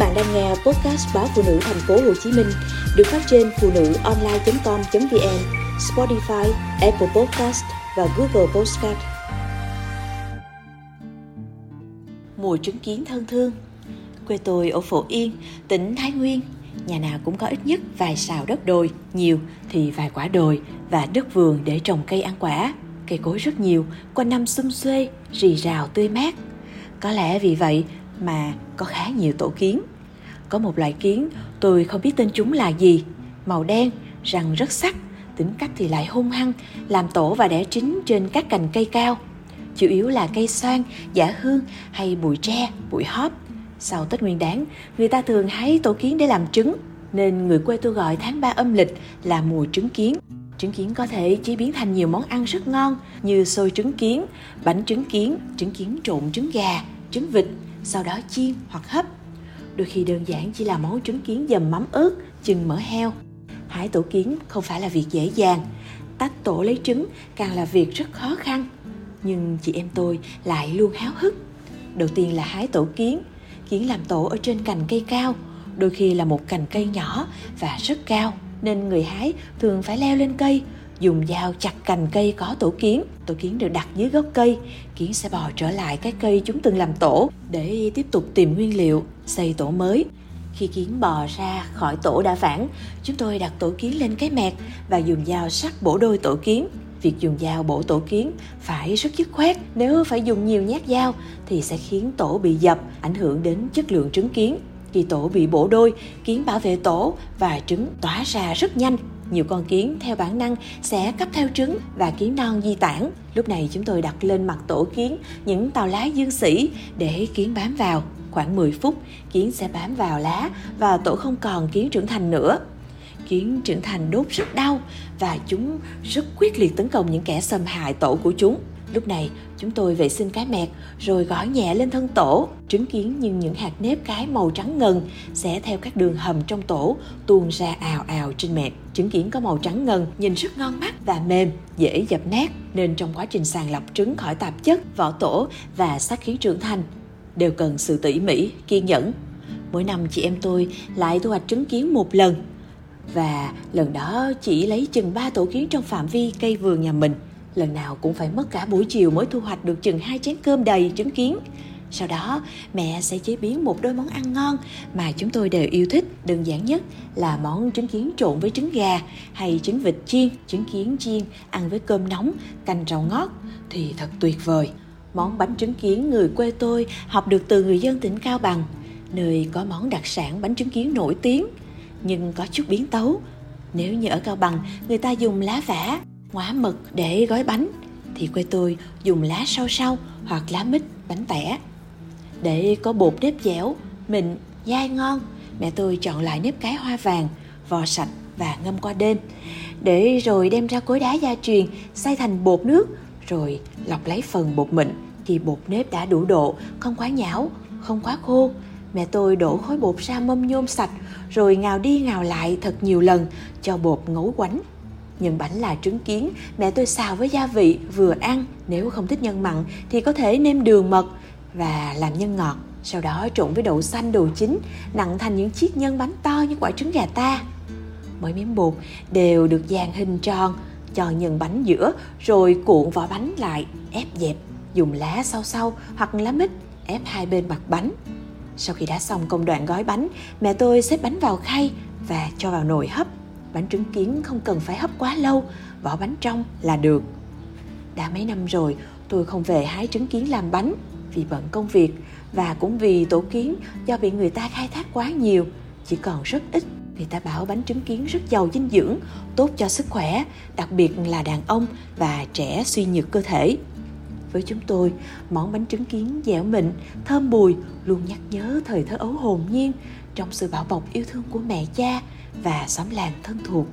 bạn đang nghe podcast báo phụ nữ thành phố Hồ Chí Minh được phát trên phụ nữ online.com.vn, Spotify, Apple Podcast và Google Podcast. Mùa chứng kiến thân thương Quê tôi ở Phổ Yên, tỉnh Thái Nguyên. Nhà nào cũng có ít nhất vài sào đất đồi, nhiều thì vài quả đồi và đất vườn để trồng cây ăn quả. Cây cối rất nhiều, quanh năm xum xuê, rì rào tươi mát. Có lẽ vì vậy mà có khá nhiều tổ kiến. Có một loại kiến, tôi không biết tên chúng là gì, màu đen, răng rất sắc, tính cách thì lại hung hăng, làm tổ và đẻ trứng trên các cành cây cao. Chủ yếu là cây xoan, giả hương hay bụi tre, bụi hóp. Sau Tết Nguyên Đán, người ta thường hái tổ kiến để làm trứng, nên người quê tôi gọi tháng 3 âm lịch là mùa trứng kiến. Trứng kiến có thể chế biến thành nhiều món ăn rất ngon như xôi trứng kiến, bánh trứng kiến, trứng kiến trộn trứng gà, trứng vịt, sau đó chiên hoặc hấp. Đôi khi đơn giản chỉ là món trứng kiến dầm mắm ớt, chừng mỡ heo. Hái tổ kiến không phải là việc dễ dàng, tách tổ lấy trứng càng là việc rất khó khăn. Nhưng chị em tôi lại luôn háo hức. Đầu tiên là hái tổ kiến, kiến làm tổ ở trên cành cây cao, đôi khi là một cành cây nhỏ và rất cao nên người hái thường phải leo lên cây dùng dao chặt cành cây có tổ kiến. Tổ kiến được đặt dưới gốc cây. Kiến sẽ bò trở lại cái cây chúng từng làm tổ để tiếp tục tìm nguyên liệu, xây tổ mới. Khi kiến bò ra khỏi tổ đã phản chúng tôi đặt tổ kiến lên cái mẹt và dùng dao sắc bổ đôi tổ kiến. Việc dùng dao bổ tổ kiến phải rất dứt khoát. Nếu phải dùng nhiều nhát dao thì sẽ khiến tổ bị dập, ảnh hưởng đến chất lượng trứng kiến. Khi tổ bị bổ đôi, kiến bảo vệ tổ và trứng tỏa ra rất nhanh nhiều con kiến theo bản năng sẽ cấp theo trứng và kiến non di tản. Lúc này chúng tôi đặt lên mặt tổ kiến những tàu lá dương sĩ để kiến bám vào. Khoảng 10 phút, kiến sẽ bám vào lá và tổ không còn kiến trưởng thành nữa. Kiến trưởng thành đốt rất đau và chúng rất quyết liệt tấn công những kẻ xâm hại tổ của chúng. Lúc này, chúng tôi vệ sinh cái mẹt rồi gõ nhẹ lên thân tổ. Trứng kiến nhưng những hạt nếp cái màu trắng ngần sẽ theo các đường hầm trong tổ tuôn ra ào ào trên mẹt. Trứng kiến có màu trắng ngần, nhìn rất ngon mắt và mềm, dễ dập nát nên trong quá trình sàng lọc trứng khỏi tạp chất, vỏ tổ và xác khí trưởng thành đều cần sự tỉ mỉ, kiên nhẫn. Mỗi năm chị em tôi lại thu hoạch trứng kiến một lần và lần đó chỉ lấy chừng 3 tổ kiến trong phạm vi cây vườn nhà mình. Lần nào cũng phải mất cả buổi chiều mới thu hoạch được chừng hai chén cơm đầy trứng kiến. Sau đó, mẹ sẽ chế biến một đôi món ăn ngon mà chúng tôi đều yêu thích. Đơn giản nhất là món trứng kiến trộn với trứng gà hay trứng vịt chiên, trứng kiến chiên ăn với cơm nóng, canh rau ngót thì thật tuyệt vời. Món bánh trứng kiến người quê tôi học được từ người dân tỉnh Cao Bằng, nơi có món đặc sản bánh trứng kiến nổi tiếng, nhưng có chút biến tấu. Nếu như ở Cao Bằng, người ta dùng lá vả ngoá mực để gói bánh, thì quê tôi dùng lá sau sau hoặc lá mít bánh tẻ. Để có bột nếp dẻo, mịn, dai ngon, mẹ tôi chọn lại nếp cái hoa vàng, vò sạch và ngâm qua đêm. Để rồi đem ra cối đá gia truyền, xay thành bột nước, rồi lọc lấy phần bột mịn khi bột nếp đã đủ độ, không quá nhão, không quá khô. Mẹ tôi đổ khối bột ra mâm nhôm sạch, rồi ngào đi ngào lại thật nhiều lần cho bột ngấu quánh nhưng bánh là trứng kiến, mẹ tôi xào với gia vị vừa ăn, nếu không thích nhân mặn thì có thể nêm đường mật và làm nhân ngọt. Sau đó trộn với đậu xanh đồ chín, nặng thành những chiếc nhân bánh to như quả trứng gà ta. Mỗi miếng bột đều được dàn hình tròn, cho nhân bánh giữa rồi cuộn vỏ bánh lại, ép dẹp, dùng lá sau sau hoặc lá mít ép hai bên mặt bánh. Sau khi đã xong công đoạn gói bánh, mẹ tôi xếp bánh vào khay và cho vào nồi hấp bánh trứng kiến không cần phải hấp quá lâu, vỏ bánh trong là được. Đã mấy năm rồi, tôi không về hái trứng kiến làm bánh vì bận công việc và cũng vì tổ kiến do bị người ta khai thác quá nhiều. Chỉ còn rất ít, người ta bảo bánh trứng kiến rất giàu dinh dưỡng, tốt cho sức khỏe, đặc biệt là đàn ông và trẻ suy nhược cơ thể với chúng tôi. Món bánh trứng kiến dẻo mịn, thơm bùi, luôn nhắc nhớ thời thơ ấu hồn nhiên trong sự bảo bọc yêu thương của mẹ cha và xóm làng thân thuộc.